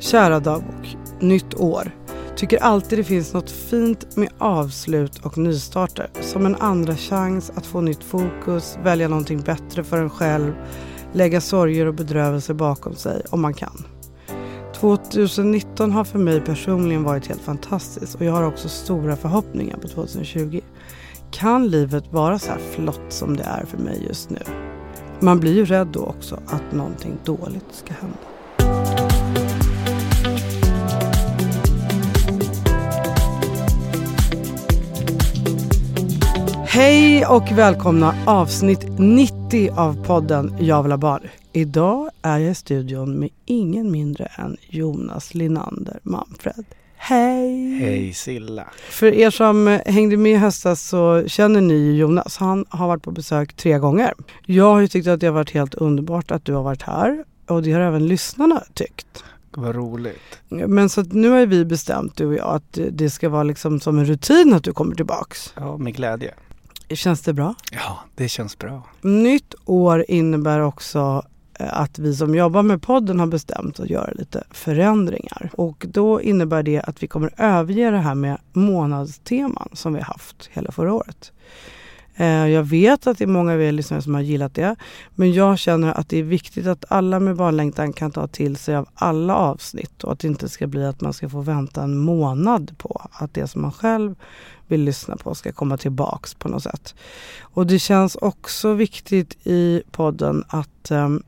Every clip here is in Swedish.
Kära dagbok, nytt år. Tycker alltid det finns något fint med avslut och nystarter. Som en andra chans att få nytt fokus, välja någonting bättre för en själv, lägga sorger och bedrövelser bakom sig om man kan. 2019 har för mig personligen varit helt fantastiskt och jag har också stora förhoppningar på 2020. Kan livet vara så här flott som det är för mig just nu? Man blir ju rädd då också att någonting dåligt ska hända. Hej och välkomna avsnitt 90 av podden Jag vill ha barn. Idag är jag i studion med ingen mindre än Jonas Linander Manfred. Hej! Hej Silla! För er som hängde med i höstas så känner ni Jonas. Han har varit på besök tre gånger. Jag har ju tyckt att det har varit helt underbart att du har varit här och det har även lyssnarna tyckt. Vad roligt. Men så nu har vi bestämt du och jag att det ska vara liksom som en rutin att du kommer tillbaks. Ja, med glädje. Känns det bra? Ja, det känns bra. Nytt år innebär också eh, att vi som jobbar med podden har bestämt att göra lite förändringar. Och då innebär det att vi kommer överge det här med månadsteman som vi haft hela förra året. Eh, jag vet att det är många av er lyssnare som har gillat det. Men jag känner att det är viktigt att alla med barnlängtan kan ta till sig av alla avsnitt och att det inte ska bli att man ska få vänta en månad på att det som man själv vill lyssna på ska komma tillbaks på något sätt. Och det känns också viktigt i podden att um,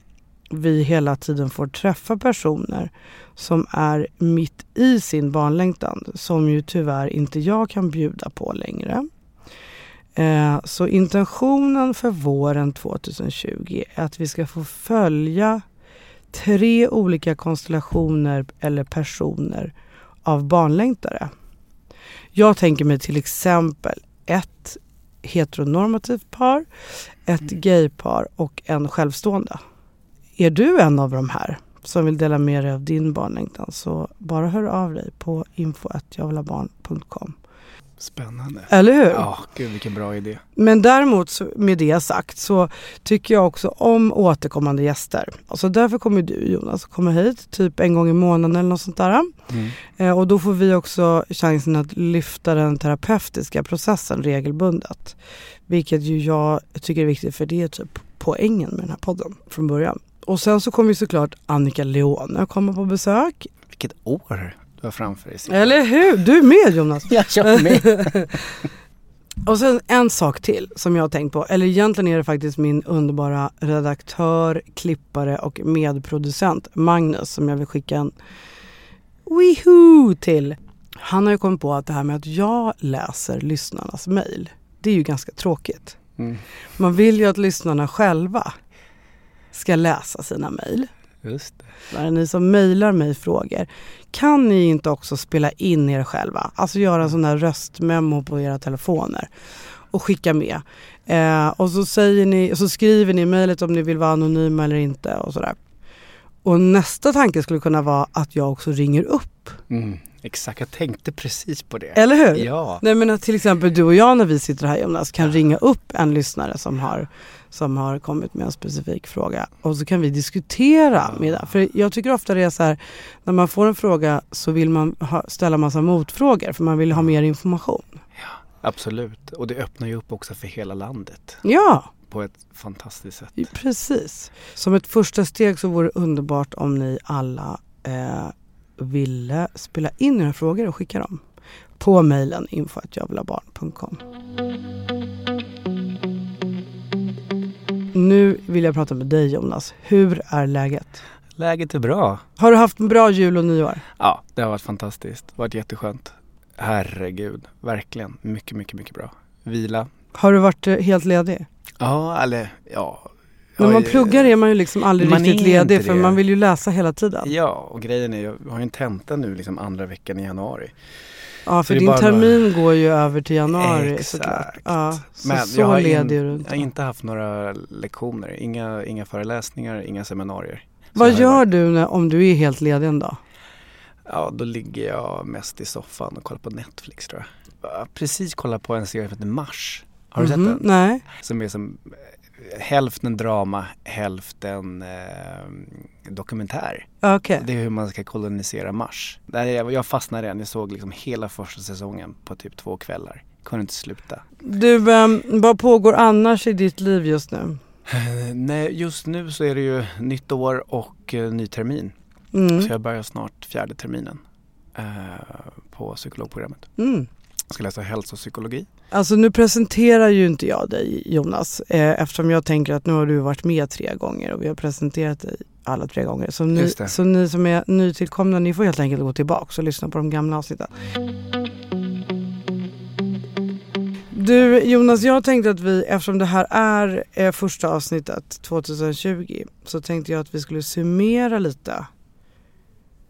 vi hela tiden får träffa personer som är mitt i sin barnlängtan som ju tyvärr inte jag kan bjuda på längre. Eh, så intentionen för våren 2020 är att vi ska få följa tre olika konstellationer eller personer av barnlängtare. Jag tänker mig till exempel ett heteronormativt par, ett mm. gaypar och en självstående. Är du en av de här som vill dela med dig av din barnlängtan så bara hör av dig på info.javlabarn.com. Spännande. Eller hur? Ja, gud vilken bra idé. Men däremot med det sagt så tycker jag också om återkommande gäster. Alltså därför kommer du Jonas komma hit typ en gång i månaden eller något sånt där. Mm. Eh, och då får vi också chansen att lyfta den terapeutiska processen regelbundet. Vilket ju jag tycker är viktigt för det är typ poängen med den här podden från början. Och sen så kommer ju såklart Annika Leone komma på besök. Vilket år! Du har framför dig. Eller hur? Du är med Jonas. jag är med. Och sen en sak till som jag har tänkt på, eller egentligen är det faktiskt min underbara redaktör, klippare och medproducent Magnus som jag vill skicka en wihoo till. Han har ju kommit på att det här med att jag läser lyssnarnas mail, det är ju ganska tråkigt. Mm. Man vill ju att lyssnarna själva ska läsa sina mail. Just det. Ni som mejlar mig frågor. Kan ni inte också spela in er själva? Alltså göra en sån där röstmemo på era telefoner och skicka med. Eh, och så, säger ni, så skriver ni i mejlet om ni vill vara anonyma eller inte och sådär. Och nästa tanke skulle kunna vara att jag också ringer upp. Mm, exakt, jag tänkte precis på det. Eller hur? Ja. Nej men att till exempel du och jag när vi sitter här Jonas kan ja. ringa upp en lyssnare som har som har kommit med en specifik fråga och så kan vi diskutera med det. För jag tycker ofta det är så här, när man får en fråga så vill man ha, ställa massa motfrågor för man vill ha mer information. Ja, absolut, och det öppnar ju upp också för hela landet. Ja! På ett fantastiskt sätt. Precis. Som ett första steg så vore det underbart om ni alla eh, ville spela in era frågor och skicka dem på mejlen info.javlabarn.com. Nu vill jag prata med dig Jonas. Hur är läget? Läget är bra. Har du haft en bra jul och nyår? Ja, det har varit fantastiskt. Det har varit jätteskönt. Herregud, verkligen. Mycket, mycket, mycket bra. Vila. Har du varit eh, helt ledig? Ja, eller ja. När man pluggar är man ju liksom aldrig man riktigt ledig för man vill ju läsa hela tiden. Ja, och grejen är jag har ju en tenta nu liksom andra veckan i januari. Ja, för din termin går ju över till januari Exakt. såklart. Ja, så Men så jag har, in, jag har inte haft några lektioner, inga, inga föreläsningar, inga seminarier. Vad gör varit- du när, om du är helt ledig en dag? Ja, då ligger jag mest i soffan och kollar på Netflix tror jag. Jag har precis kollat på en serie som heter Mars. Har du Mhm, sett den? Nej. Som är som hälften drama, hälften eh, dokumentär. Okej. Det är hur man ska kolonisera Mars. Jag, fastnade redan, jag såg liksom hela första säsongen på typ två kvällar. Kunde inte sluta. Du, ehm, vad pågår annars i ditt liv just nu? Eh, Nej, just nu så är det ju nytt år och eh, ny termin. Mm. Så jag börjar snart fjärde terminen eh, på psykologprogrammet. Mm. Jag ska läsa hälsopsykologi. Alltså nu presenterar ju inte jag dig Jonas eh, eftersom jag tänker att nu har du varit med tre gånger och vi har presenterat dig alla tre gånger. Så ni, så ni som är nytillkomna ni får helt enkelt gå tillbaka och lyssna på de gamla avsnitten. Du Jonas, jag tänkte att vi, eftersom det här är eh, första avsnittet 2020, så tänkte jag att vi skulle summera lite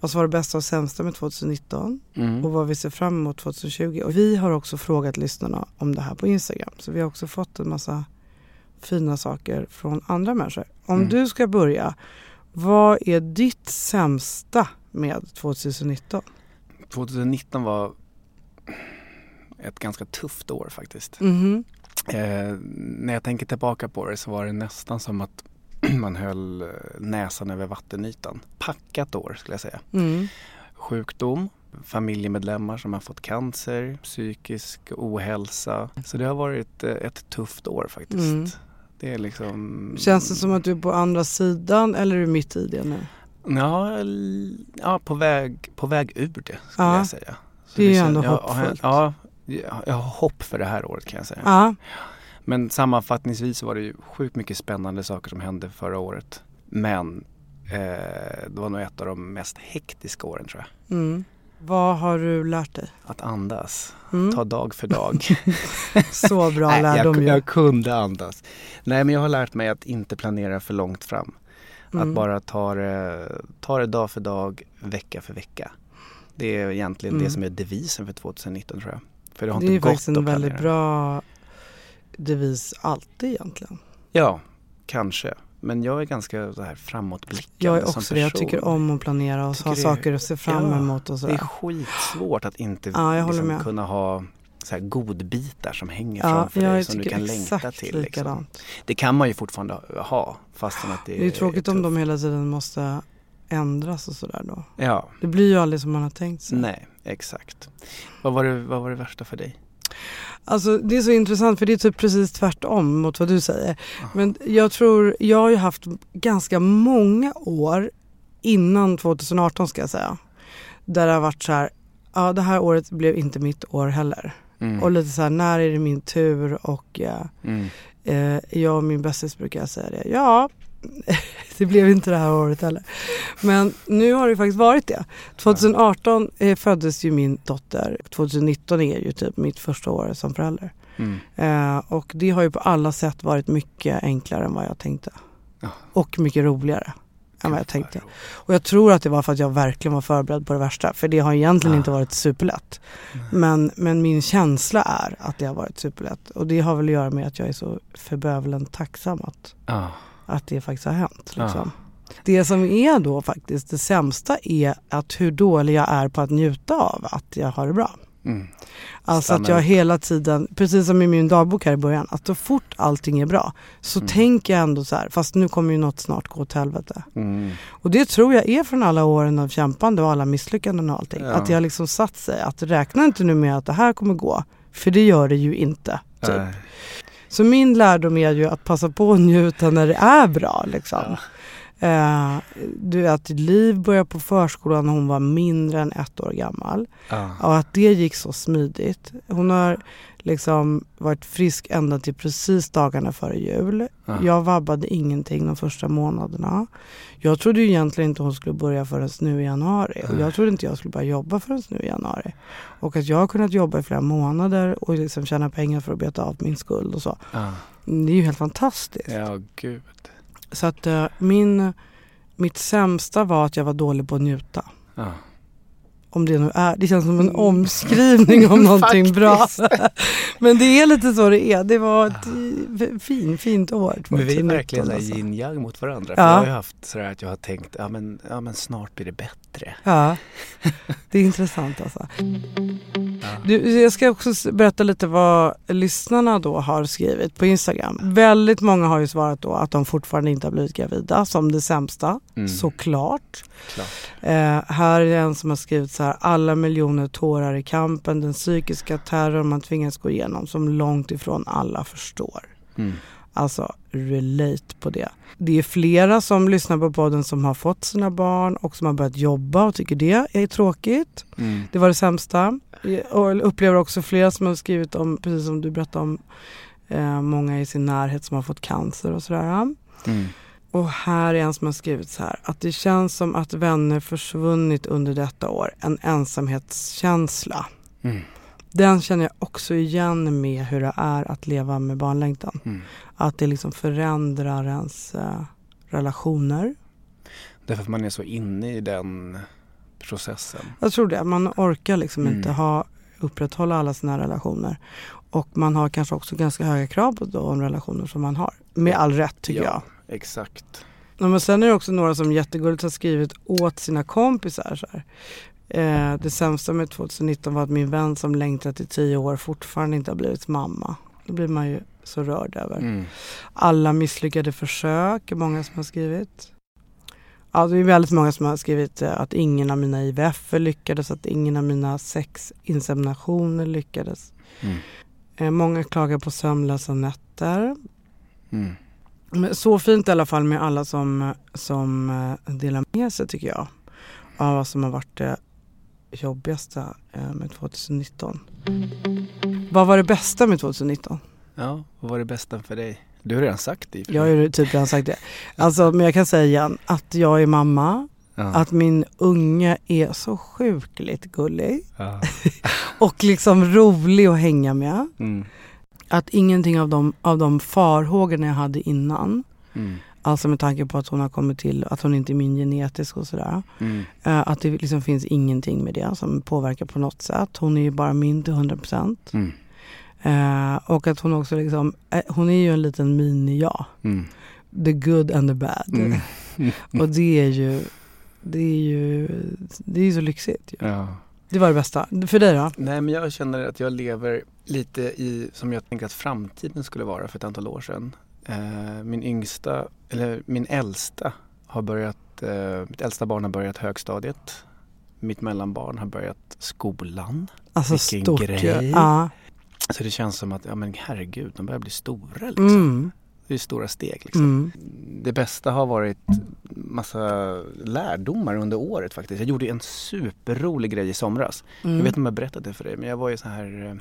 vad som var det bästa och sämsta med 2019 Mm. och vad vi ser fram emot 2020. Och vi har också frågat lyssnarna om det här på Instagram. Så vi har också fått en massa fina saker från andra människor. Om Mm. du ska börja, vad är ditt sämsta med 2019? 2019 var ett ganska tufft år faktiskt. Mhm. Eh, när jag tänker tillbaka på det så var det nästan som att man höll eh, näsan över vattenytan. Packat år skulle jag säga. Mm. Sjukdom, familjemedlemmar som har fått cancer, psykisk ohälsa. Så det har varit eh, ett tufft år faktiskt. Mm. Det är liksom... Känns det som att du är på andra sidan eller är du mitt i det nu? Ja, ja på, väg, på väg ur det skulle Ja, jag säga. Så det är ju ändå hoppfullt. Ja, jag, jag har hopp för det här året kan jag säga. Ja. Men sammanfattningsvis var det ju sjukt mycket spännande saker som hände förra året. Men eh, det var nog ett av de mest hektiska åren tror jag. Mm. Vad har du lärt dig? Att andas, Mm. ta dag för dag. Så bra Nej, lärdom jag, ju. jag kunde andas. Nej men jag har lärt mig att inte planera för långt fram. Mm. Att bara ta det, ta det dag för dag, vecka för vecka. Det är egentligen Mm. det som är devisen för 2019 tror jag. För det har Det är inte gått faktiskt en att väldigt planera. bra devis alltid egentligen. Ja, kanske. Men jag är ganska så här framåtblickande Jag är som också det. Jag tycker om att planera och ha saker att se fram Ja, emot och Det är sådär. skitsvårt att inte Ja, liksom, kunna ha så här godbitar som hänger Ja, framför dig som du kan längta till. Liksom. Det kan man ju fortfarande ha fastän att det, Det är tråkigt om tufft. de hela tiden måste ändras och sådär då. Ja, Det blir ju aldrig som man har tänkt sig. nej, exakt. Vad var, det, vad var det värsta för dig? Alltså det är så intressant för det är typ precis tvärtom mot vad du säger. Men jag tror, jag har ju haft ganska många år innan 2018 ska jag säga. Där det har varit så här, ja det här året blev inte mitt år heller. Mm. Och lite så här, när är det min tur? Och eh, Mm. eh, jag och min bästis brukar säga det. Ja, det blev inte det här året heller. Men nu har det faktiskt varit det. 2018 eh, föddes ju min dotter. 2019 är ju typ mitt första år som förälder. Mm. Eh, och det har ju på alla sätt varit mycket enklare än vad jag tänkte. Ja. Och mycket roligare än vad jag tänkte. Och jag tror att det var för att jag verkligen var förberedd på det värsta. För det har egentligen Ah. inte varit superlätt. Men, men min känsla är att det har varit superlätt. Och det har väl att göra med att jag är så förbövelen tacksam att, Ja. Att det faktiskt har hänt. Ja. Liksom. Det som är då faktiskt det sämsta är att hur dålig jag är på att njuta av att jag har det bra. Mm. Alltså att Stanna jag upp. hela tiden, precis som i min dagbok här i början, att så fort allting är bra så Mm. tänker jag ändå så här, fast nu kommer ju något snart gå åt helvete. Mm. Och det tror jag är från alla åren av kämpande och alla misslyckanden och allting. Ja. Att har liksom satt sig, att räkna inte nu med att det här kommer gå, för det gör det ju inte. Typ. Så min lärdom är ju att passa på att njuta när det är bra. Liksom. Ja. Eh, du vet, Liv började på förskolan när hon var mindre än ett år gammal. Ja. Och att det gick så smidigt. Hon har liksom varit frisk ända till precis dagarna före jul. Ja. Jag vabbade ingenting de första månaderna. Jag trodde ju egentligen inte hon skulle börja förrän nu i januari. Och jag trodde inte jag skulle börja jobba förrän nu i januari. Och att jag har kunnat jobba i flera månader och liksom tjäna pengar för att beta av min skuld och så. Ja. Det är ju helt fantastiskt. ja, gud. Så att eh, min, mitt sämsta var att jag var dålig på att njuta. Om det nu är. Det känns som en omskrivning om någonting bra. Men det är lite så det är. Det var ett eh, fin, fint år. Men vi är 2019, verkligen alltså. yin yang mot varandra. För Ja. jag har ju haft sådär att jag har tänkt, ja men, ja men snart blir det bättre. Ja, det är intressant alltså. Du, jag ska också berätta lite vad lyssnarna då har skrivit på Instagram. Väldigt många har ju svarat då att de fortfarande inte har blivit gravida som det sämsta. Mm. Såklart. Klart. Eh, här är en som har skrivit så här. Alla miljoner tårar i kampen, den psykiska terror man tvingas gå igenom som långt ifrån alla förstår. Mm. Alltså relate på det. Det är flera som lyssnar på podden som har fått sina barn och som har börjat jobba och tycker det är tråkigt. Mm. Det var det sämsta. Och jag upplever också flera som har skrivit om, precis som du berättade om, eh, många i sin närhet som har fått cancer och sådär. Mm. Och här är en som har skrivit så här, att det känns som att vänner försvunnit under detta år. En ensamhetskänsla. Mm. Den känner jag också igen med hur det är att leva med barnlängtan. Mm. Att det liksom förändrar ens eh, relationer. Därför att man är så inne i den processen. Jag tror det. Man orkar liksom Mm. inte ha, upprätthålla alla sina relationer. Och man har kanske också ganska höga krav på de relationer som man har. Med all rätt tycker jag. ja, Exakt. Ja, men sen är det också några som jättegulligt har skrivit åt sina kompisar. Så här. Eh, det sämsta med 2019 var att min vän som längtat i tio år fortfarande inte har blivit mamma. Då blir man ju så rörd över. Mm. Alla misslyckade försök är många som har skrivit. Ja, det är väldigt många som har skrivit eh, att ingen av mina IVF lyckades, att ingen av mina sex inseminationer lyckades. Mm. Eh, många klagar på sömnlösa nätter. Mm. Men så fint i alla fall med alla som, som eh, delar med sig tycker jag. Av vad som har varit det jobbigaste eh, med 2019. Vad var det bästa med 2019? Ja, vad var det bästa för dig? Du har redan sagt det. Jag har typ redan sagt det. Alltså, men jag kan säga igen att jag är mamma. ja. Att min unge är så sjukligt gullig. ja. Och liksom rolig att hänga med. Mm. Att ingenting av de, av de farhågorna jag hade innan. Mm. Alltså med tanke på att hon har kommit till, att hon inte är min genetisk och sådär. Mm. Eh, Att det liksom finns ingenting med det som påverkar på något sätt. Hon är ju bara min till 100 procent. Mm. Eh, och att hon också liksom, eh, hon är ju en liten mini-jag. Mm. The good and the bad. Mm. Och det är ju, det är ju, det är ju så lyxigt. Ju. Ja. Det var det bästa. För dig då? Nej men jag känner att jag lever lite i som jag tänkte att framtiden skulle vara för ett antal år sedan. Eh, min yngsta, eller min äldsta har börjat, eh, mitt äldsta barn har börjat högstadiet. Mitt mellanbarn har börjat skolan. Alltså Vilken stort grej. Ja. Så det känns som att, ja men herregud, de börjar bli stora liksom. Mm. Det är stora steg liksom. Mm. Det bästa har varit massa lärdomar under året faktiskt. Jag gjorde en superrolig grej i somras. Mm. Jag vet inte om jag berättade det för dig men jag var ju så här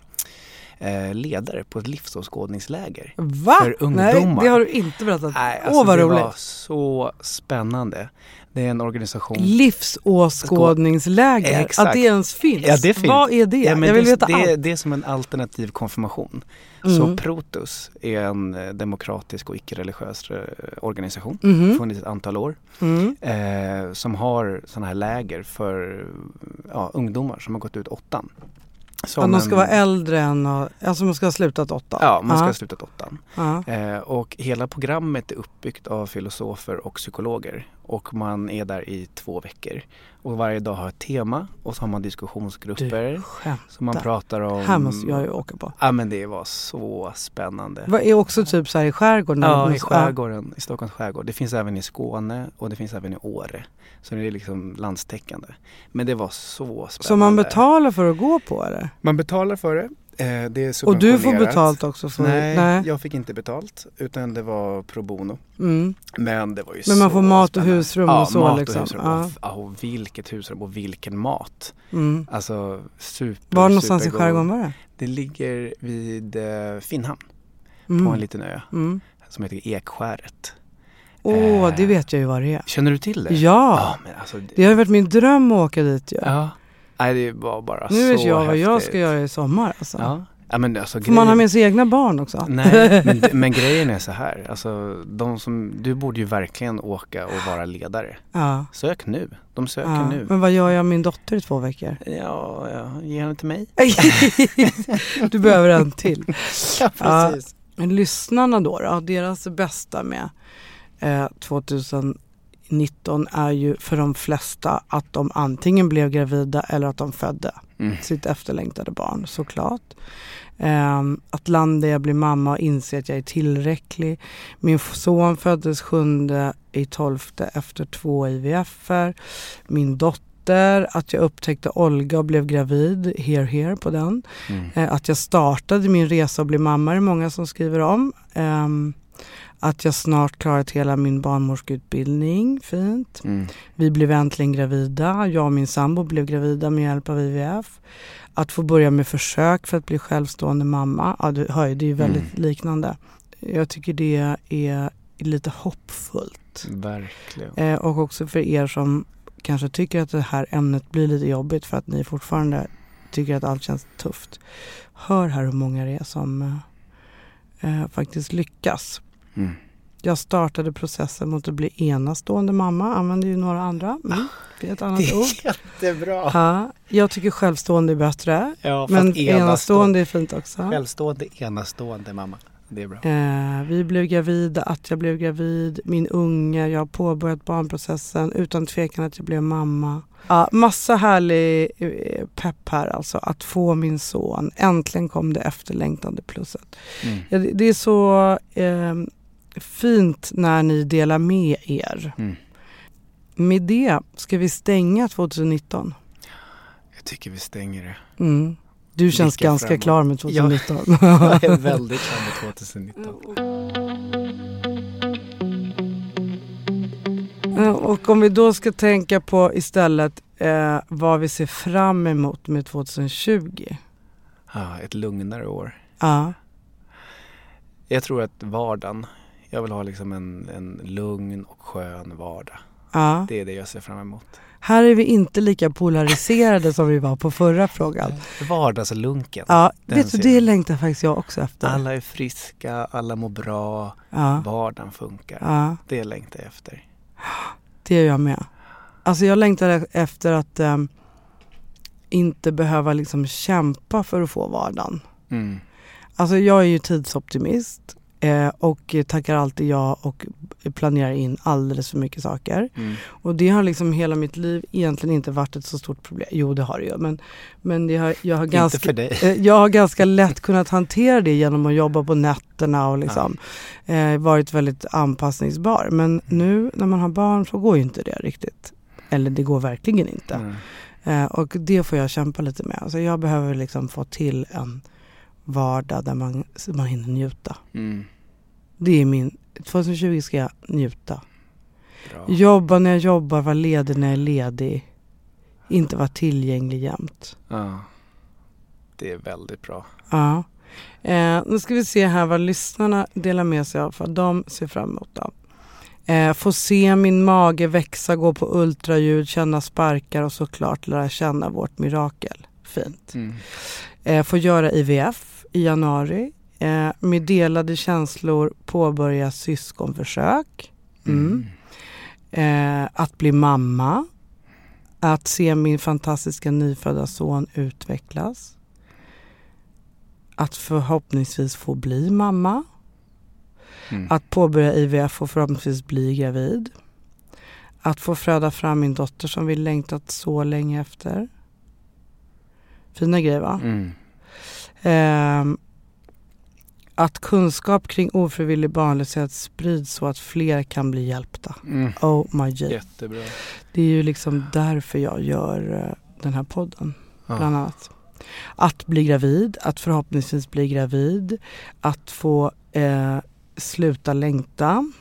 eh, ledare på ett livsåskådningsläger. Va? för Nej, ungdomar. det har du inte berättat. Nej, Åh alltså vad det roligt. var så spännande. Det är en organisation. Livsåskådningsläger. Exakt. Att det ens finns. Ja, det finns. Vad är det? Ja, jag vill det, veta det, allt. det är som en alternativ konfirmation. Mm. Så Protus är en eh, demokratisk och icke-religiös eh, organisation. Mhm. Funnits ett antal år. Mm. eh, som har sådana här läger för ja, ungdomar som har gått ut åttan. Som Att de ska en- vara äldre än, alltså man ska ha slutat åtta. Ja, man ska ha slutat åttan. Eh, och hela programmet är uppbyggt av filosofer och psykologer. Och man är där i två veckor. Och varje dag har ett tema och så har man diskussionsgrupper. Du skämt. som man pratar om. Här måste jag ju åka på. Ja men det var så spännande. Vad är också typ så här i skärgården? Ja, i skärgården, i Stockholms skärgård. Det finns även i Skåne och det finns även i Åre. Så det är liksom landstäckande. Men det var så spännande. Så man betalar för att gå på det? Man betalar för det. Eh, det är Och du får betalt också? För, Nej, nej. jag fick inte betalt utan det var pro bono. Mm. Men det var ju Men man så får mat och spännande. husrum ja, och så mat liksom. Och, husrum. Ja. Och, ja, och vilket husrum och vilken mat. Mm. Alltså super, Var någonstans i supergod. skärgården var det? Det ligger vid eh, Finnhamn Mm. på en liten ö Mm. som heter Ekskäret. Åh, Eh. det vet jag ju vad det är. Känner du till det? Ja, men alltså, det, det har ju varit min dröm att åka dit ju. Ja. Nej, det var bara Nu vet så jag vad jag häftigt. ska göra i sommar alltså. Ja. Ja, men alltså, Får man ha med sig egna barn också? Nej, men, men grejen är så här. Alltså, de som, du borde ju verkligen åka och vara ledare. Ja. Sök nu. De söker ja. nu. Men vad gör jag med min dotter i två veckor? Ja, ja, ge henne till mig. du behöver en till. Ja, precis. Men lyssnarna då, då deras bästa med eh, 2019 är ju för de flesta att de antingen blev gravida eller att de födde Mm. sitt efterlängtade barn såklart. Eh, att landa i att bli mamma och inse att jag är tillräcklig. Min son föddes sjunde i tolfte efter två IVF-er. Min dotter, att jag upptäckte Olga och blev gravid, here here på den. Mm. Eh, att jag startade min resa och blev mamma är många som skriver om. Ehm, att jag snart klarat hela min barnmorskeutbildning, fint. Mm. Vi blev äntligen gravida, jag och min sambo blev gravida med hjälp av IVF. Att få börja med försök för att bli självstående mamma, ja du hör ju, det är ju väldigt Mm. liknande. Jag tycker det är lite hoppfullt. Verkligen. Eh, och också för er som kanske tycker att det här ämnet blir lite jobbigt för att ni fortfarande tycker att allt känns tufft. Hör här hur många det är som eh, eh, faktiskt lyckas. Mm. Jag startade processen mot att bli enastående mamma, använder ju några andra. Mm, det är ett annat Det ord. är jättebra. Ja, jag tycker självstående är bättre, Ja, men enastående. enastående är fint också. Självstående, enastående mamma. Det är bra. Eh, vi blev gravida, att jag blev gravid, min unge, jag har påbörjat barnprocessen, utan tvekan att jag blev mamma. Ja, massa härlig eh, pepp här alltså, att få min son. Äntligen kom det efterlängtade plusset. Mm. Ja, det, det är så eh, fint när ni delar med er. Mm. Med det ska vi stänga 2019. Jag tycker vi stänger det. Mm. Du känns Blickar ganska framåt. klar med 2019. Jag är väldigt klar med 2019. Eh, Och om vi då ska tänka på istället eh, vad vi ser fram emot med 2020. Ja, ett lugnare år. Ja, Jag tror att vardagen, jag vill ha liksom en, en lugn och skön vardag. ja. Det är det jag ser fram emot. Här är vi inte lika polariserade som vi var på förra frågan. Vardagslunken. Ja, vet du, det längtar faktiskt jag också efter. Alla är friska, alla mår bra, Ja, vardagen funkar. ja, Det längtar jag efter. det gör jag med. Alltså jag längtar efter att eh, inte behöva liksom kämpa för att få vardagen. Mm. Alltså jag är ju tidsoptimist eh, och tackar alltid ja och planerar in alldeles för mycket saker. Mm. Och det har liksom hela mitt liv egentligen inte varit ett så stort problem. Jo det har det ju men, men har, jag, har ganska, eh, jag har ganska lätt kunnat hantera det genom att jobba på nätterna och liksom eh, varit väldigt anpassningsbar. Men nu när man har barn så går ju inte det riktigt. Eller det går verkligen inte. Mm. Och det får jag kämpa lite med. Alltså jag behöver liksom få till en vardag där man, man hinner njuta. Mm. Det är min, 2020 ska jag njuta. Bra. Jobba när jag jobbar, vara ledig när jag är ledig. Inte vara tillgänglig jämt. Ja. Det är väldigt bra. Ja. Eh, nu ska vi se här vad lyssnarna delar med sig av. Vad de ser fram emot. Då. Eh, få se min mage växa, gå på ultraljud, känna sparkar och såklart lära känna vårt mirakel. Fint. Mm. Eh, få göra IVF i januari. Eh, med delade känslor påbörja syskonförsök. Mm. Eh, att bli mamma. Att se min fantastiska nyfödda son utvecklas. Att förhoppningsvis få bli mamma. Mm. Att påbörja IVF och förhoppningsvis bli gravid. Att få föda fram min dotter som vi längtat så länge efter. Fina grejer va? Mm. Ehm, att kunskap kring ofrivillig barnlöshet sprids så att fler kan bli hjälpta. Mm. Oh my god. Jättebra. Det är ju liksom därför jag gör eh, den här podden, bland Ja. annat. Att bli gravid, att förhoppningsvis bli gravid, att få eh, sluta längta,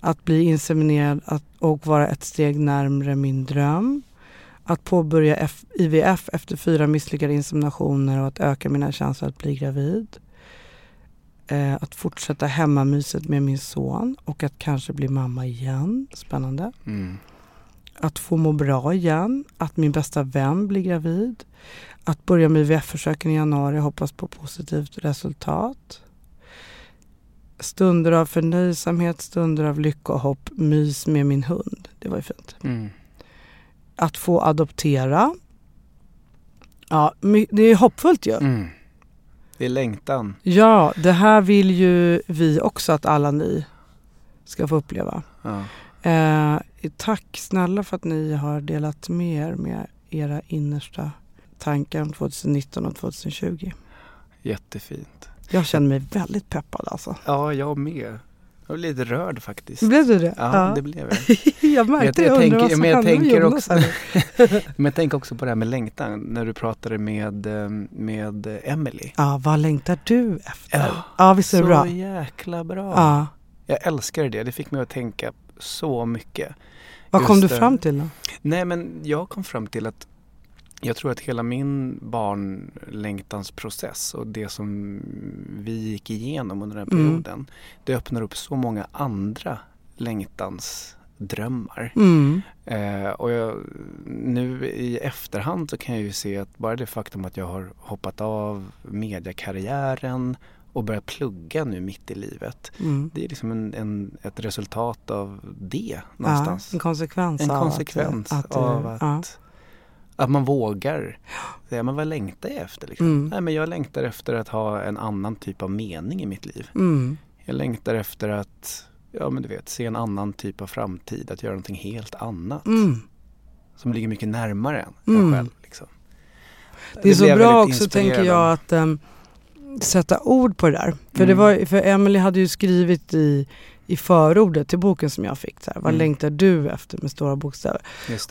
att bli inseminerad att, och vara ett steg närmre min dröm, att påbörja F- IVF efter fyra misslyckade inseminationer och att öka mina chanser att bli gravid. Eh, att fortsätta hemmamyset med min son och att kanske bli mamma igen. Spännande. Mm. att få må bra igen, att min bästa vän blir gravid, att börja med IVF-försöken i januari hoppas på positivt resultat. Stunder av förnöjsamhet, stunder av lycka och hopp, mys med min hund. Det var ju fint. Mm. Att få adoptera. Ja, det är hoppfullt ju. Mm. Det är längtan. Ja, det här vill ju vi också att alla ni ska få uppleva. Ja. Eh, tack snälla för att ni har delat med er med era innersta tankar om 2019 och 2020. Jättefint. Jag känner mig väldigt peppad alltså. Ja, jag med. Jag blev lite rörd faktiskt. Blev du det? Ja, det blev jag. jag märkte jag. Jag tänker- vad som men jag tänker också-. Men jag tänker också på det här med längtan när du pratade med, eh, med Emily. Ja, vad längtar du efter? Ja, Ja, visst är det Så bra? jäkla bra. Ja. Jag älskar det. Det fick mig att tänka så mycket. Vad kom Just du det. fram till då? Nej men jag kom fram till att jag tror att hela min barnlängtansprocess och det som vi gick igenom under den här Mm. perioden. Det öppnar upp så många andra längtansdrömmar. Mm. Eh, och jag, nu i efterhand så kan jag ju se att bara det faktum att jag har hoppat av mediakarriären och börjat plugga nu mitt i livet. Mm. Det är liksom en, en, ett resultat av det Ja, någonstans. en konsekvens en av konsekvens att, att, av att, ja. Att man vågar säga, men vad längtar jag efter? Liksom? Mm. Nej, men jag längtar efter att ha en annan typ av mening i mitt liv. Mm. Jag längtar efter att, ja men du vet, se en annan typ av framtid, att göra någonting helt annat. Mm. Som ligger mycket närmare en, Mm. en själv. Liksom. Det är så blev jag bra också tänker jag att äm, sätta ord på det där. För, det Mm. var, för Emily hade ju skrivit i, i förordet till boken som jag fick. Så här, Vad Mm. längtar du efter med stora bokstäver?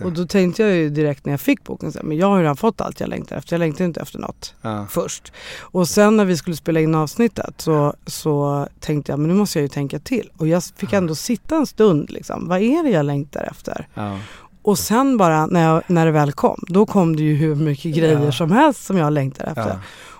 Och då tänkte jag ju direkt när jag fick boken, så här, men jag har ju redan fått allt jag längtar efter. Jag längtar inte efter något ja. först. Och sen när vi skulle spela in avsnittet så, så tänkte jag, men nu måste jag ju tänka till. Och jag fick ändå sitta en stund liksom. Vad är det jag längtar efter? Ja. Och sen bara när, jag, när det väl kom, då kom det ju hur mycket grejer Ja. som helst som jag längtar efter. Ja.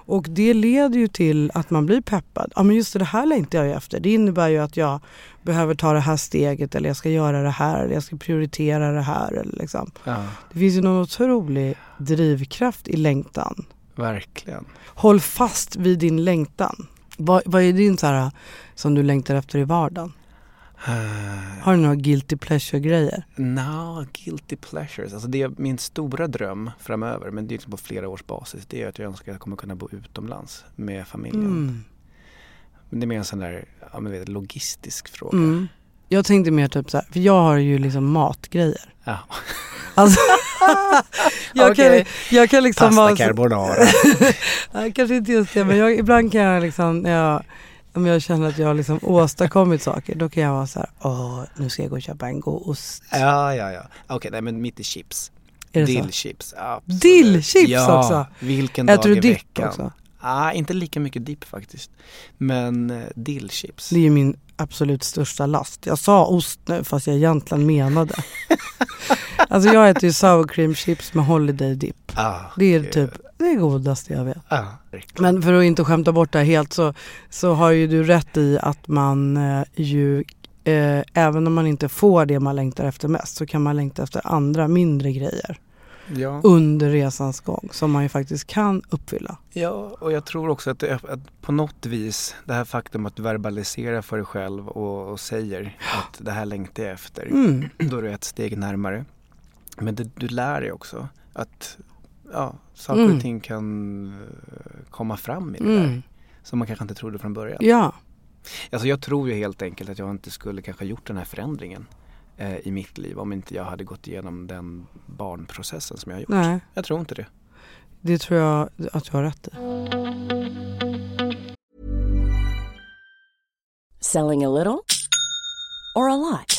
Och det leder ju till att man blir peppad. Ja men just det, det här längtar jag ju efter. Det innebär ju att jag behöver ta det här steget eller jag ska göra det här eller jag ska prioritera det här. Eller liksom. ja, Det finns ju någon otrolig drivkraft i längtan. verkligen. Håll fast vid din längtan. Vad, vad är din så här, som du längtar efter i vardagen? Har du några guilty pleasure-grejer? No, guilty pleasures. Alltså det är min stora dröm framöver, men det är liksom på flera års basis. Det är att jag önskar att jag kommer kunna bo utomlands med familjen. Mm. Men det är mer en sån där ja, men vet, logistisk fråga. Mm. Jag tänkte mer typ så här, för jag har ju liksom matgrejer. Ja. Alltså, jag, Okej. kan, jag kan liksom vara så- carbonara. Kanske inte just det, men jag, ibland kan jag liksom, när jag, om jag känner att jag har liksom åstadkommit saker, då kan jag vara så här, åh, nu ska jag gå och köpa en god ost. ja, ja, ja. Okej, nej men mitt är chips. Är? Dillchips. absolut. Dillchips ja, också? vilken Äter dag i veckan. också? Ah, inte lika mycket dipp faktiskt. Men eh, dillchips. Det är ju min absolut största last. Jag sa ost nu fast jag egentligen menade. alltså jag äter ju sour cream chips med holiday dip. Ah, Det är gud. typ det godaste jag vet. Ah, Men för att inte skämta bort det här helt så, så har ju du rätt i att man eh, ju eh, även om man inte får det man längtar efter mest så kan man längta efter andra mindre grejer ja. under resans gång som man ju faktiskt kan uppfylla. ja, och jag tror också att, att på något vis det här faktum att verbalisera för dig själv och, och säger att det här längtar jag efter. Mm. Då är du ett steg närmare. Men det, du lär dig också att ja, saker Mm. och ting kan eh, komma fram i det Mm. där. Som man kanske inte trodde från början. Ja, Alltså jag tror ju helt enkelt att jag inte skulle kanske gjort den här förändringen eh, i mitt liv om inte jag hade gått igenom den barnprocessen som jag har gjort. nej, Jag tror inte det. det tror jag att du har rätt i. Selling a little or a lot?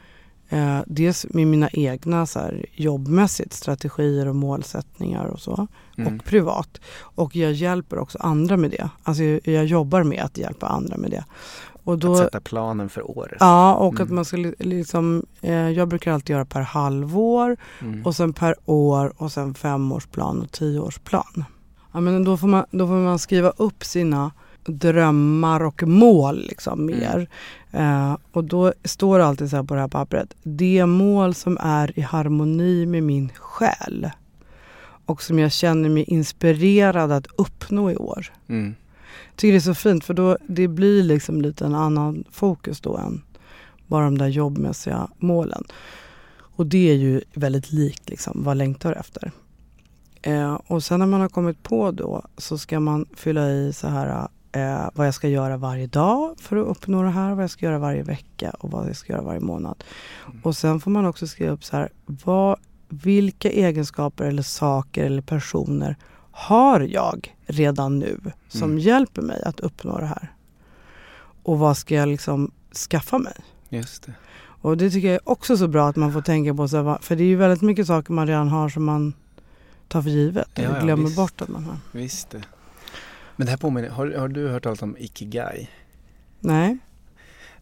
eh, dels med mina egna så här, jobbmässigt, strategier och målsättningar och så. Mm. Och privat. Och jag hjälper också andra med det. Alltså jag, jag jobbar med att hjälpa andra med det. Och då, Att sätta planen för året. Ja, och Mm. att man ska li- liksom, eh, jag brukar alltid göra per halvår Mm. och sen per år och sen femårsplan och tioårsplan. Ja, men då, får man, då får man skriva upp sina drömmar och mål liksom Mm. mer. Eh, och då står det alltid så här på det här pappret. Det mål som är i harmoni med min själ och som jag känner mig inspirerad att uppnå i år. Mm. Jag tycker det är så fint för då det blir liksom lite en annan fokus då än bara de där jobbmässiga målen. Och det är ju väldigt likt liksom, vad längtar efter? Eh, och sen när man har kommit på då så ska man fylla i så här eh, vad jag ska göra varje dag för att uppnå det här, vad jag ska göra varje vecka och vad jag ska göra varje månad. Och sen får man också skriva upp så här, vad, vilka egenskaper eller saker eller personer har jag redan nu som Mm. hjälper mig att uppnå det här? Och vad ska jag liksom skaffa mig? Just det. Och det tycker jag är också så bra att man får tänka på, så här, för det är ju väldigt mycket saker man redan har som man tar för givet Ja, ja, glömmer visst. bort att man har. Visst det. Men det här påminner, har, har du hört talas om Ikigai? Nej?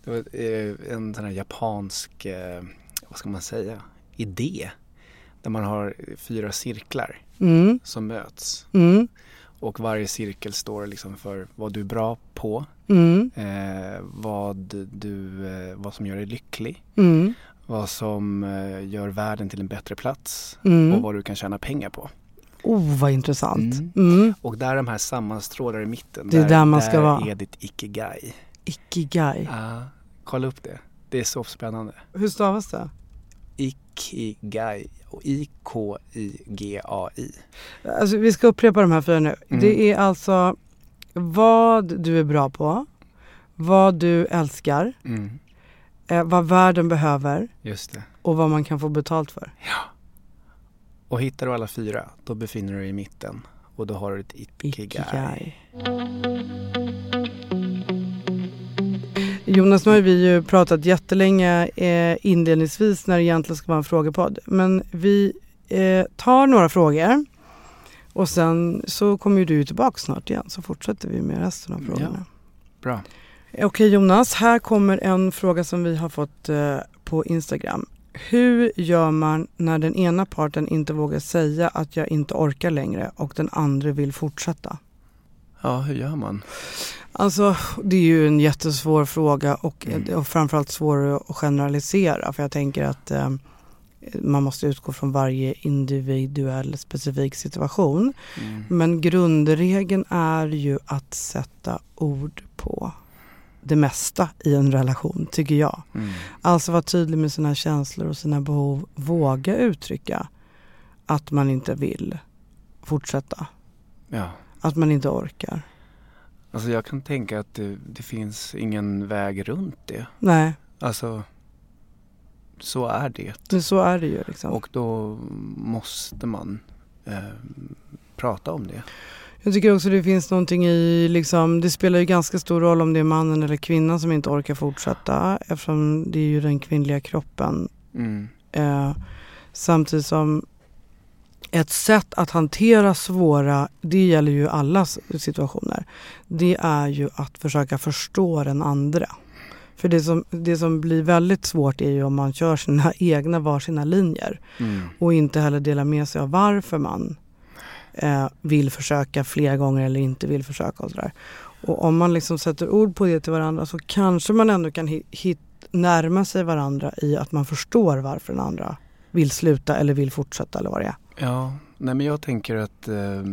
Det var eh, en sån här japansk, eh, vad ska man säga, idé. Där man har fyra cirklar Mm, som möts. mm, Och varje cirkel står liksom för vad du är bra på, mm, eh, vad, du, eh, vad som gör dig lycklig, mm, vad som eh, gör världen till en bättre plats och mm. vad du kan tjäna pengar på. Oh, vad intressant. Mm. Mm. Och där de här sammanstrålar i mitten, Det är där man ska där vara. är ditt ikigai. Ikigai. Ja, kolla upp det. Det är så spännande. Hur stavas det? Ikigai I-K-I-G-A-I. Alltså, vi ska upprepa de här fyra nu. Mm. Det är alltså vad du är bra på, vad du älskar, Mm, eh, vad världen behöver och vad man kan få betalt för. Och hittar du alla fyra, då befinner du dig i mitten. Och då har du ett ikigai. Jonas, nu har vi ju pratat jättelänge eh, inledningsvis när det egentligen ska vara en frågepodd. Men vi eh, tar några frågor och sen så kommer ju du tillbaka snart igen så fortsätter vi med resten av Ja. frågorna. Bra. Okej Jonas, här kommer en fråga som vi har fått eh, på Instagram. Hur gör man när den ena parten inte vågar säga att jag inte orkar längre och den andra vill fortsätta? Ja, hur gör man? Alltså det är ju en jättesvår fråga och, Mm. och framförallt svår att generalisera för jag tänker att eh, man måste utgå från varje individuell specifik situation. Mm. Men grundregeln är ju att sätta ord på det mesta i en relation, tycker jag. Mm. Alltså vara tydlig med sina känslor och sina behov. Våga uttrycka att man inte vill fortsätta. Ja. Att man inte orkar. Alltså jag kan tänka att det, det finns ingen väg runt det. Nej, Alltså, så är det. så är det ju. Liksom. Och då måste man eh, prata om det. Jag tycker också det finns någonting i, liksom, det spelar ju ganska stor roll om det är mannen eller kvinnan som inte orkar fortsätta eftersom det är ju den kvinnliga kroppen. Mm. Eh, samtidigt som ett sätt att hantera svåra, det gäller ju alla situationer, det är ju att försöka förstå den andra. För det som, det som blir väldigt svårt är ju om man kör sina egna varsina linjer Mm. och inte heller delar med sig av varför man eh, vill försöka flera gånger eller inte vill försöka och sådär. Och om man liksom sätter ord på det till varandra så kanske man ändå kan hit, närma sig varandra i att man förstår varför den andra vill sluta eller vill fortsätta eller vad det är. Ja, nej men jag tänker att, eh,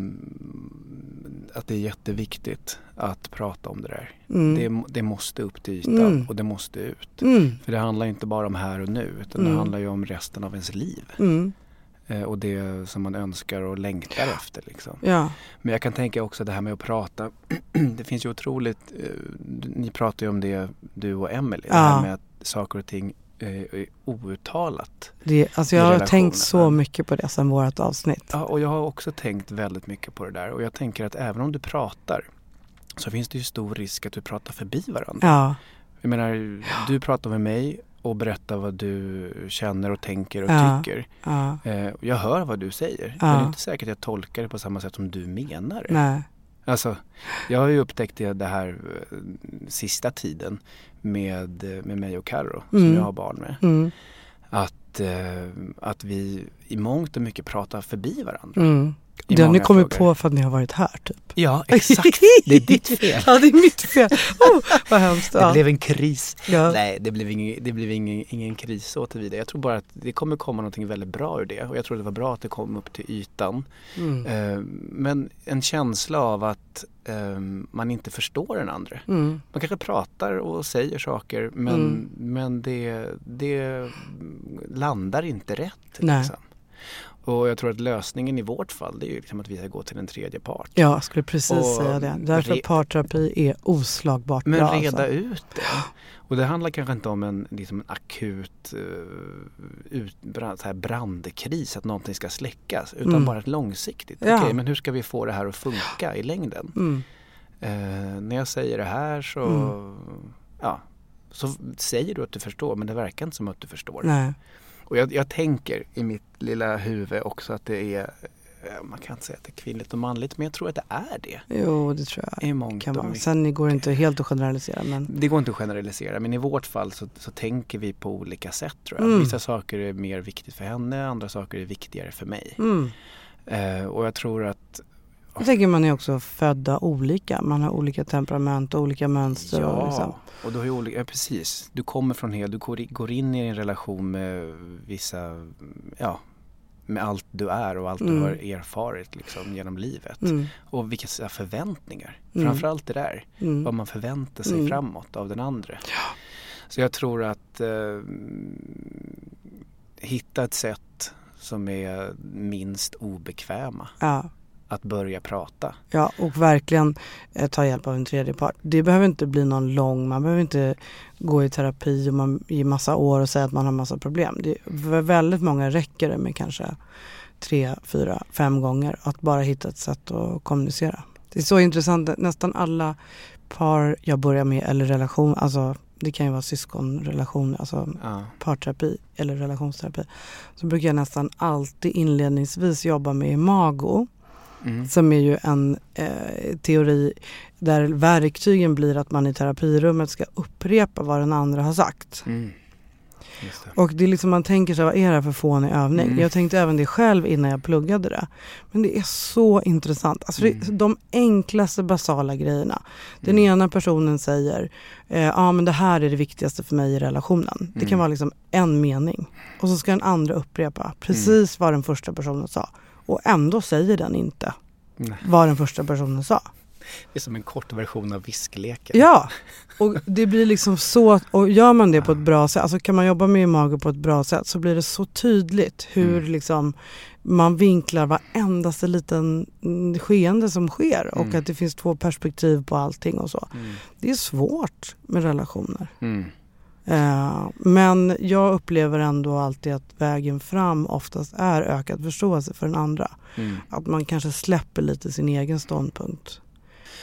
att det är jätteviktigt att prata om det där. Mm. Det, det, måste upp till ytan mm. och det måste ut. Mm. För det handlar inte bara om här och nu utan det mm. handlar ju om resten av ens liv. Eh, och det som man önskar och längtar efter. Liksom. Ja. Men jag kan tänka också det här med att prata. det finns ju otroligt, eh, ni pratar ju om det du och Emelie, ja. det här med att saker och ting eh, är outtalat. Det, alltså jag har tänkt så mycket på det sedan vårt avsnitt. Ja, och jag har också tänkt väldigt mycket på det där. Och jag tänker att även om du pratar så finns det ju stor risk att du pratar förbi varandra. Ja. Jag menar, du pratar med mig och berätta vad du känner och tänker och ja, tycker. Ja. Eh, jag hör vad du säger. Ja. Men det är inte säkert att jag tolkar det på samma sätt som du menar det. Nej. Alltså, jag har ju upptäckt det, det här eh, sista tiden med, med mig och Karo mm. som jag har barn med. Mm. Att, eh, att vi i mångt och mycket pratar förbi varandra. Mm. Det har ni kommit frågor. på för att ni har varit här typ? Ja, exakt. Det är ditt fel. ja, det är mitt fel. Oh, vad hemskt. Det blev en kris. Ja. Nej, det blev, ingen, det blev ingen, ingen kris så tillvida. Jag tror bara att det kommer komma någonting väldigt bra ur det. Och jag tror det var bra att det kom upp till ytan. Mm. Uh, men en känsla av att uh, man inte förstår den andra. Mm. Man kanske pratar och säger saker men, mm. men det, det landar inte rätt. Nej. Liksom. Och jag tror att lösningen i vårt fall det är ju liksom att vi ska gå till en tredje part. Ja, jag skulle precis och säga det. Därför parterapi är oslagbart Men bra. Men reda alltså. ut det. Och det handlar kanske inte om en, liksom en akut uh, ut, brand, så här brandkris, att någonting ska släckas. Utan mm. bara ett långsiktigt. Ja. Okej, okay, men hur ska vi få det här att funka i längden? Mm. Uh, när jag säger det här så, mm. ja, så säger du att du förstår men det verkar inte som att du förstår. Nej. Och jag, jag, tänker i mitt lilla huvud också att det är eh, man kan inte säga att det är kvinnligt och manligt men jag tror att det är det. Jo det tror jag. I mångt kan vara. Sen går det inte helt att generalisera. Men... Det går inte att generalisera men i vårt fall så, så tänker vi på olika sätt tror jag. Mm. Vissa saker är mer viktigt för henne, andra saker är viktigare för mig. Mm. Eh, och jag tror att jag tänker man är också födda olika. Man har olika temperament och olika mönster. Ja, och, liksom. och du har ju olika, ja, precis. Du kommer från helt, du går in i en relation med vissa, ja, med allt du är och allt mm. du har erfarit liksom, genom livet. Mm. Och vilka förväntningar. Mm. Framförallt det där. Mm. Vad man förväntar sig mm. framåt av den andra. Ja. Så jag tror att eh, hitta ett sätt som är minst obekväma. Ja att börja prata. Ja, och verkligen eh, ta hjälp av en tredje part. Det behöver inte bli någon lång, man behöver inte gå i terapi och man, i massa år och säga att man har massa problem. Det, för väldigt många räcker det med kanske tre, fyra, fem gånger att bara hitta ett sätt att kommunicera. Det är så intressant, nästan alla par jag börjar med eller relation, alltså det kan ju vara syskonrelation, alltså ja. parterapi eller relationsterapi. Så brukar jag nästan alltid inledningsvis jobba med imago. Mm. Som är ju en eh, teori där verktygen blir att man i terapirummet ska upprepa vad den andra har sagt. Mm. Det. Och det är liksom, man tänker sig, vad är det här för fånig övning? Mm. Jag tänkte även det själv innan jag pluggade det. Men det är så intressant. Alltså mm. det, de enklaste basala grejerna. Den mm. ena personen säger, ja eh, ah, men det här är det viktigaste för mig i relationen. Det kan mm. vara liksom en mening. Och så ska den andra upprepa precis vad den första personen sa. Och ändå säger den inte Nej. vad den första personen sa. Det är som en kort version av viskleken. Ja, och det blir liksom så, och gör man det på ett bra sätt, alltså kan man jobba med mage på ett bra sätt så blir det så tydligt hur mm. liksom man vinklar varendaste liten skeende som sker och mm. att det finns två perspektiv på allting och så. Mm. Det är svårt med relationer. Eh, men jag upplever ändå alltid att vägen fram oftast är ökad förståelse för den andra. Mm. Att man kanske släpper lite sin egen ståndpunkt.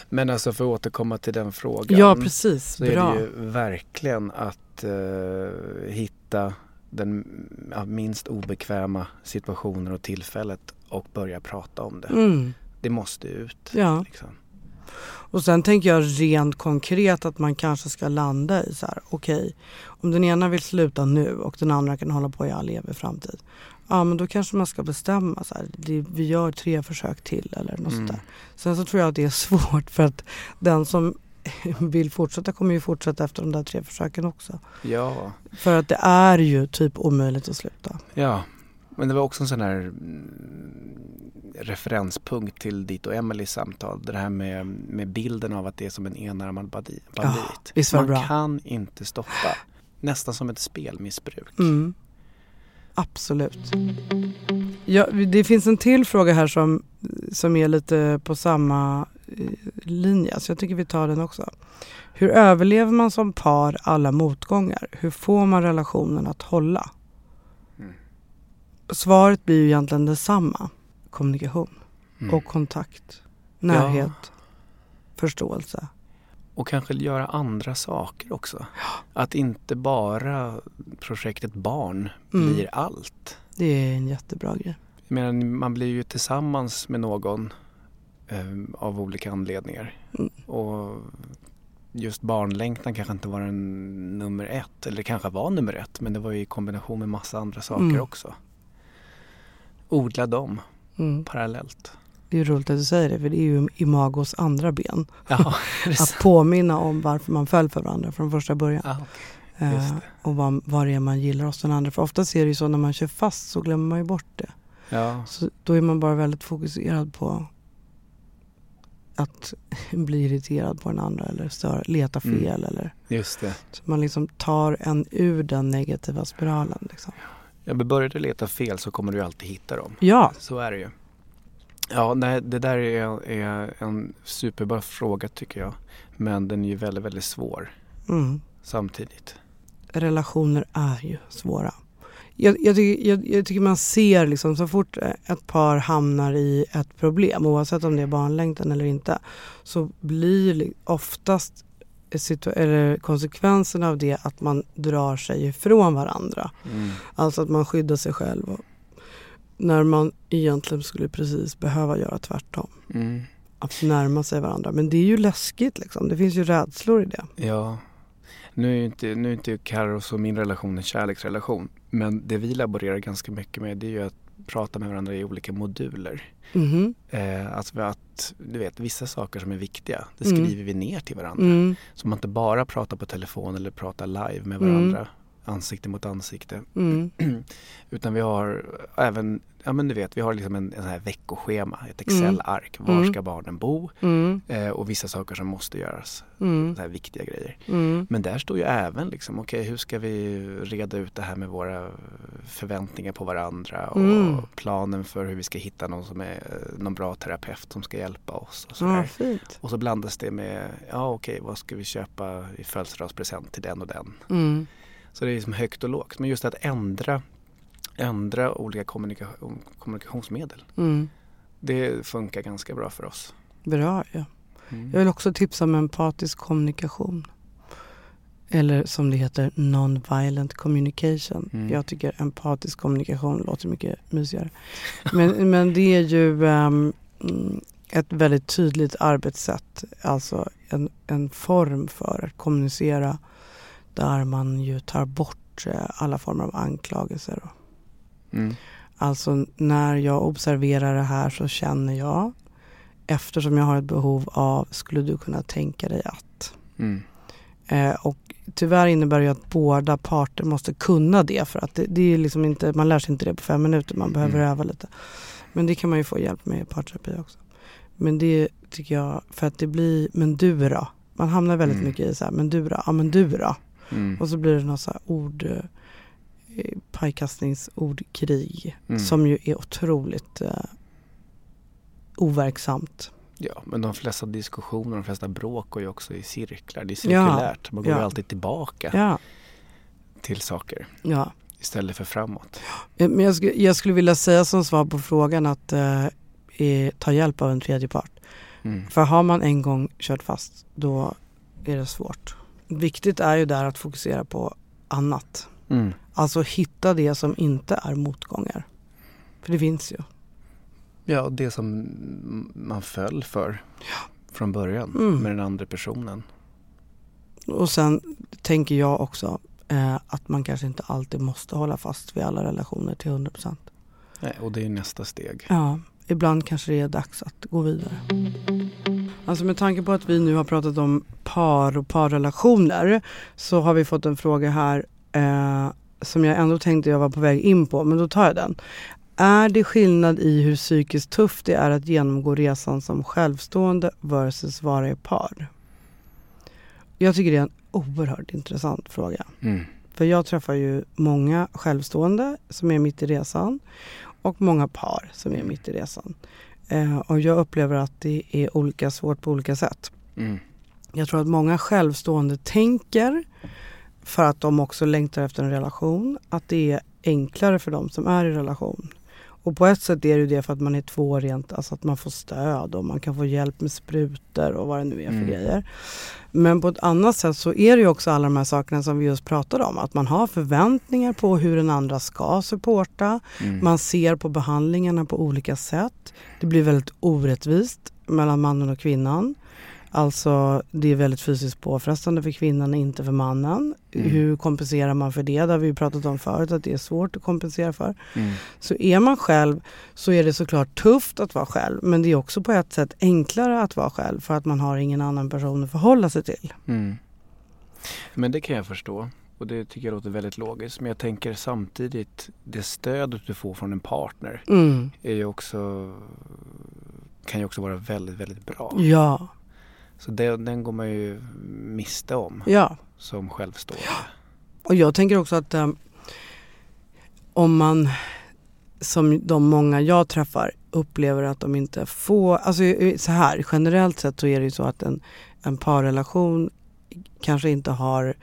Men alltså för att återkomma till den frågan. Ja precis, så bra. är det ju verkligen att uh, hitta den ja, minst obekväma situationen och tillfället och börja prata om det. Mm. Det måste ut. Ja. Liksom. Och sen tänker jag rent konkret att man kanske ska landa i så här, okej, okay, om den ena vill sluta nu och den andra kan hålla på i all evig framtid. Ja men då kanske man ska bestämma så här, det, vi gör tre försök till eller något mm. sånt där. Sen så tror jag att det är svårt för att den som vill fortsätta kommer ju fortsätta efter de där tre försöken också. Ja. För att det är ju typ omöjligt att sluta. Ja, men det var också en sån här mm, referenspunkt till ditt och Emelies samtal. Det här med, med bilden av att det är som en enarmad bandit. Ja, Man bra. kan inte stoppa. Nästan som ett spelmissbruk. Mm. Absolut. Ja, det finns en till fråga här som, som är lite på samma eh, linje, så jag tycker vi tar den också. Hur överlever man som par alla motgångar? Hur får man relationen att hålla? Svaret blir ju egentligen detsamma. Kommunikation mm. och kontakt, närhet, ja. förståelse. Och kanske göra andra saker också. Att inte bara projektet barn mm. blir allt. Det är en jättebra grej. Jag menar, man blir ju tillsammans med någon eh, av olika anledningar. Mm. Och just barnlängtan kanske inte var en nummer ett. Eller kanske var nummer ett men det var ju i kombination med massa andra saker mm. också. Odla dem mm. parallellt. Det är roligt att du säger det för det är ju Imagos andra ben. Ja, att påminna om varför man föll för varandra från första början. Ja, okay. eh, och vad, vad det är man gillar hos den andra. För ofta är det ju så när man kör fast så glömmer man ju bort det. Ja. Så då är man bara väldigt fokuserad på att bli irriterad på den andra eller stör, leta mm. fel. Mm. Eller, Just det. Så man liksom tar en ur den negativa spiralen. Liksom. Ja, börjar du leta fel så kommer du alltid hitta dem. Ja. Så är det ju. Ja, nej, det där är, är en superbra fråga tycker jag. Men den är ju väldigt, väldigt svår mm. samtidigt. Relationer är ju svåra. Jag, jag, tycker, jag, jag, tycker man ser liksom så fort ett par hamnar i ett problem oavsett om det är barnlängtan eller inte så blir oftast eller konsekvensen av det att man drar sig ifrån varandra. Mm. Alltså att man skyddar sig själv och när man egentligen skulle precis behöva göra tvärtom. Mm. Att närma sig varandra. Men det är ju läskigt liksom. Det finns ju rädslor i det. Ja. Nu är inte, nu är inte Carros och min relation en kärleksrelation. Men det vi laborerar ganska mycket med det är ju att prata med varandra i olika moduler. Mm. Eh, alltså att, du vet, vissa saker som är viktiga, det mm. skriver mm. vi ner till varandra. Mm. Så man inte bara pratar på telefon eller pratar live med varandra ansikte mot ansikte. Mm. Utan vi har även, ja men du vet, vi har liksom en, en här veckoschema, ett Excel-ark. Var mm. ska barnen bo? Mm. Eh, och vissa saker som måste göras. Mm. Så här viktiga grejer. Mm. Men där står ju även liksom, okej okay, hur ska vi reda ut det här med våra förväntningar på varandra och mm. planen för hur vi ska hitta någon som är någon bra terapeut som ska hjälpa oss. Och, så ja, och så blandas det med, ja okej vad ska vi köpa i födelsedagspresent till den och den. Mm. Så det är liksom högt och lågt. Men just att ändra, ändra olika kommunikation, kommunikationsmedel. Mm. Det funkar ganska bra för oss. Bra ja. Mm. Jag vill också tipsa om empatisk kommunikation. Eller som det heter non-violent communication. Mm. Jag tycker empatisk kommunikation låter mycket mysigare. Men, men det är ju um, ett väldigt tydligt arbetssätt. Alltså en, en form för att kommunicera där man ju tar bort eh, alla former av anklagelser. Mm. Alltså när jag observerar det här så känner jag eftersom jag har ett behov av, skulle du kunna tänka dig att? Mm. Eh, och tyvärr innebär det ju att båda parter måste kunna det för att det, det är liksom inte, man lär sig inte det på fem minuter, man behöver mm. öva lite. Men det kan man ju få hjälp med i parterapi också. Men det tycker jag, för att det blir, men du då? Man hamnar väldigt mm. mycket i så här, men du då? Ja men du då? Mm. Och så blir det något så här ord, eh, pajkastningsordkrig mm. som ju är otroligt eh, overksamt. Ja, men de flesta diskussioner, de flesta bråk går ju också i cirklar. Det är cirkulärt. Man går ja. alltid tillbaka ja. till saker ja. istället för framåt. Men jag, skulle, jag skulle vilja säga som svar på frågan att eh, ta hjälp av en tredje part. Mm. För har man en gång kört fast då är det svårt. Viktigt är ju där att fokusera på annat. Mm. Alltså hitta det som inte är motgångar. För det finns ju. Ja, det som man föll för. Ja. från början Mm. med den andra personen. Och sen tänker jag också eh, att man kanske inte alltid måste hålla fast vid alla relationer till 100%. Nej, och det är nästa steg. Ja, ibland kanske det är dags att gå vidare. Alltså med tanke på att vi nu har pratat om par och parrelationer så har vi fått en fråga här eh, som jag ändå tänkte jag var på väg in på, men då tar jag den. Är det skillnad i hur psykiskt tufft det är att genomgå resan som självstående versus vara i par? Jag tycker det är en oerhört intressant fråga. Mm. För jag träffar ju många självstående som är mitt i resan och många par som är mitt i resan. Eh, och jag upplever att det är olika svårt på olika sätt. Mm. Jag tror att många självstående tänker för att de också längtar efter en relation att det är enklare för dem som är i relation. Och på ett sätt är det ju det för att man är två rent, alltså att man får stöd och man kan få hjälp med sprutor och vad det nu är för Mm. grejer. Men på ett annat sätt så är det ju också alla de här sakerna som vi just pratade om. Att man har förväntningar på hur den andra ska supporta. Mm. Man ser på behandlingarna på olika sätt. Det blir väldigt orättvist mellan mannen och kvinnan. Alltså det är väldigt fysiskt påfrestande för kvinnan, inte för mannen. Mm. Hur kompenserar man för det? Det har vi pratat om förut att det är svårt att kompensera för. Mm. Så är man själv så är det såklart tufft att vara själv. Men det är också på ett sätt enklare att vara själv för att man har ingen annan person att förhålla sig till. Mm. Men det kan jag förstå och det tycker jag låter väldigt logiskt. Men jag tänker samtidigt det stödet du får från en partner Mm. är också, kan ju också vara väldigt, väldigt bra. Ja, Så det, den går man ju miste om ja. som självstående. Och jag tänker också att eh, om man som de många jag träffar upplever att de inte får, alltså eh, så här generellt sett så är det ju så att en, en parrelation kanske inte har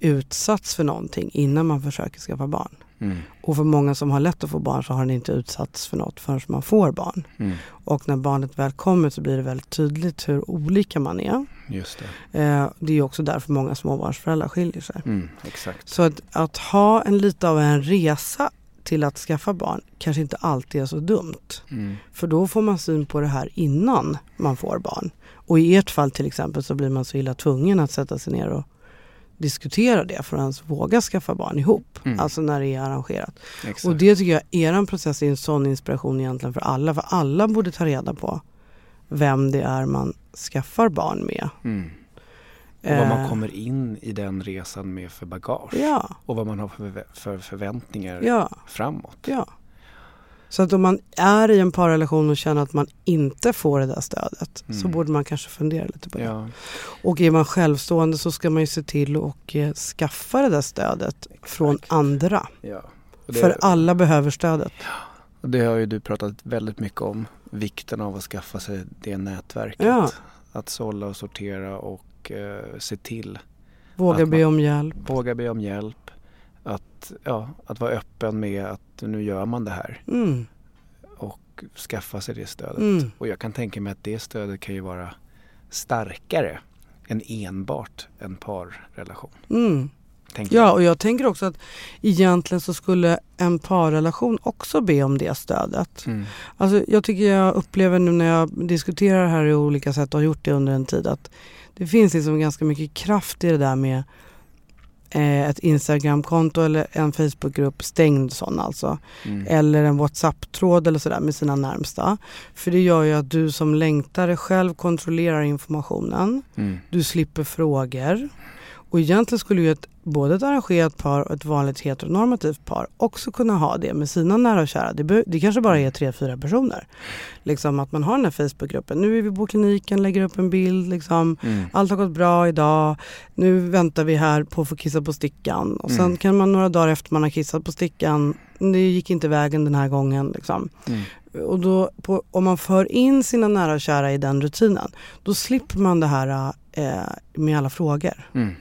utsatts för någonting innan man försöker skaffa barn. Mm. Och för många som har lätt att få barn så har den inte utsatts för något förrän man får barn. Mm. Och när barnet väl kommer så blir det väldigt tydligt hur olika man är. Just det. Eh, det är också därför många småbarnsföräldrar skiljer sig. Mm. Exakt. Så att, att ha en lite av en resa till att skaffa barn kanske inte alltid är så dumt. Mm. För då får man syn på det här innan man får barn. Och i ert fall till exempel så blir man så illa tvungen att sätta sig ner och diskutera det för att ens våga skaffa barn ihop. Mm. Alltså när det är arrangerat. Exakt. Och det tycker jag, er process är en sån inspiration egentligen för alla. För alla borde ta reda på vem det är man skaffar barn med. Mm. Och vad man Eh, kommer in i den resan med för bagage. Ja, Och vad man har för, för förväntningar ja. framåt. Ja. Så att om man är i en parrelation och känner att man inte får det där stödet så Mm. borde man kanske fundera lite på det. Ja, Och är man självstående så ska man ju se till att eh, skaffa det där stödet från andra. ja. Och det, För alla behöver stödet. och det har ju du pratat väldigt mycket om. Vikten av att skaffa sig det nätverket. Ja. Att sålla och sortera och eh, se till. Våga be om hjälp. Våga be om hjälp. Att, ja, att vara öppen med att nu gör man det här. Mm. Och skaffa sig det stödet. Mm. Och jag kan tänka mig att det stödet kan ju vara starkare än enbart en parrelation. Mm. Ja, och jag tänker också att egentligen så skulle en parrelation också be om det stödet. Mm. Alltså, jag tycker jag upplever nu när jag diskuterar det här i olika sätt och har gjort det under en tid att det finns liksom ganska mycket kraft i det där med ett Instagramkonto eller en Facebookgrupp, stängd sån alltså. Mm. Eller en WhatsApp-tråd eller sådär med sina närmsta. För det gör ju att du som längtare själv kontrollerar informationen. Mm. Du slipper frågor. Och egentligen skulle ju ett, både ett arrangerat par och ett vanligt heteronormativt par också kunna ha det med sina nära och kära. Det, det kanske bara är tre, fyra personer. Liksom att man har den här Facebookgruppen. Nu är vi på kliniken, lägger upp en bild. Liksom. Mm. Allt har gått bra idag. Nu väntar vi här på att få kissa på stickan. Och sen Mm. kan man några dagar efter man har kissat på stickan. Det gick inte vägen den här gången. Liksom. Mm. Och då, på, om man för in sina nära och kära i den rutinen. Då slipper man det här eh, med alla frågor. Mm.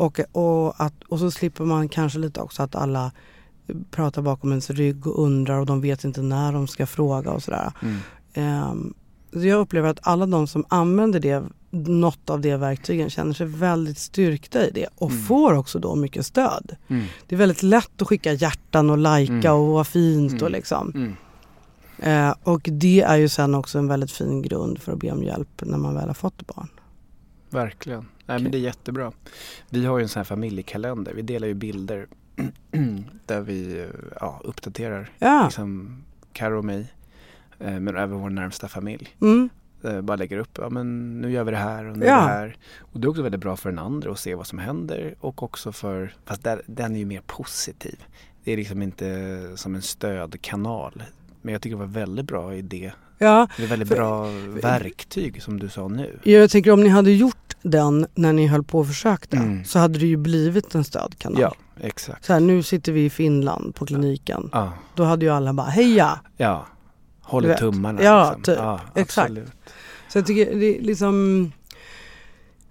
Och, och, att, och så slipper man kanske lite också att alla pratar bakom ens rygg och undrar och de vet inte när de ska fråga och sådär. Mm. Ehm, så jag upplever att alla de som använder det, något av de verktygen känner sig väldigt styrkta i det och Mm. får också då mycket stöd. Mm. Det är väldigt lätt att skicka hjärtan och lajka Mm. och vad fint och Mm. liksom. Eh, och det är ju sen också en väldigt fin grund för att be om hjälp när man väl har fått barn. Verkligen. Nej, men det är jättebra. Vi har ju en sån här familjekalender. Vi delar ju bilder där vi ja, uppdaterar Ja. liksom, Karo och mig eh, men även vår närmsta familj. Mm. Eh, bara lägger upp, ja men nu gör vi det här och nu Ja. det här. Och det är också väldigt bra för den andra att se vad som händer och också för, fast där, den är ju mer positiv. Det är liksom inte som en stödkanal. Men jag tycker det var väldigt bra idé. Ja. Det är väldigt För- bra verktyg som du sa nu. Jag tänker om ni hade gjort den när ni höll på och försökte Mm. så hade det ju blivit en stödkanal. Ja, exakt. Så här, nu sitter vi i Finland på kliniken. Ja, Då hade ju alla bara heja. ja. Håller vet. tummarna. Ja, liksom. typ. ja Exakt. Så jag tycker det är liksom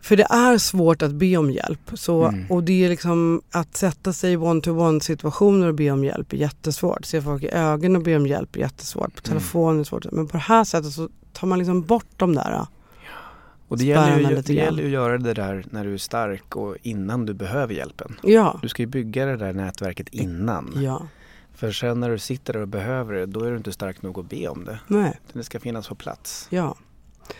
för det är svårt att be om hjälp. Så, Mm. Och det är liksom att sätta sig i one-to-one situationer och be om hjälp är jättesvårt. Se folk i ögonen och be om hjälp är jättesvårt. På Mm. telefon är svårt. Men på det här sättet så tar man liksom bort de där. Och det gäller, ju, det gäller ju att göra det där när du är stark och innan du behöver hjälpen. Ja. Du ska ju bygga det där nätverket innan. Ja. För sen när du sitter där och behöver det, då är du inte stark nog att be om det. Nej. Det ska finnas på plats. Ja.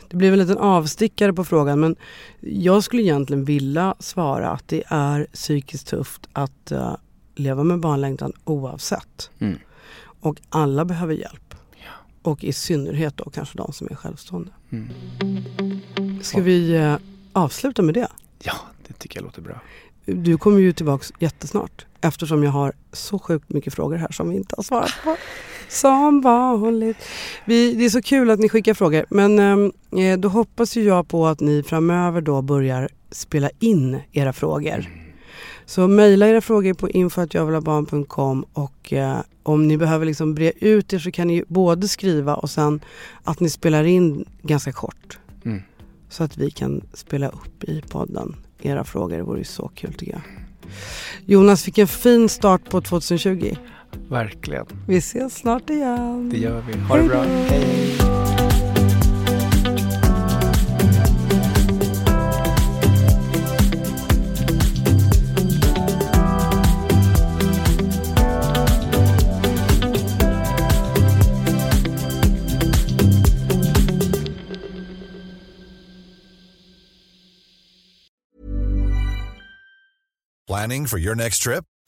Det blev en liten avstickare på frågan men jag skulle egentligen vilja svara att det är psykiskt tufft att eh, leva med barnlängtan oavsett. Mm. Och alla behöver hjälp. Och i synnerhet då kanske de som är självstående. Mm. Ska vi eh, avsluta med det? Ja, det tycker jag låter bra. Du kommer ju tillbaks jättesnart eftersom jag har så sjukt mycket frågor här som vi inte har svarat på. Som vanligt. Vi, det är så kul att ni skickar frågor men eh, då hoppas ju jag på att ni framöver då börjar spela in era frågor. Så mejla era frågor på info.javilabarn.com och eh, om ni behöver liksom bre ut er så kan ni både skriva och sen att ni spelar in ganska kort. Mm. Så att vi kan spela upp i podden era frågor. Det vore ju så kul tycker jag. Jonas, vilken fin start på 2020. Verkligen. Vi ses snart igen. Det gör vi. Ha det bra. Hej då. Hej. Planning for your next trip?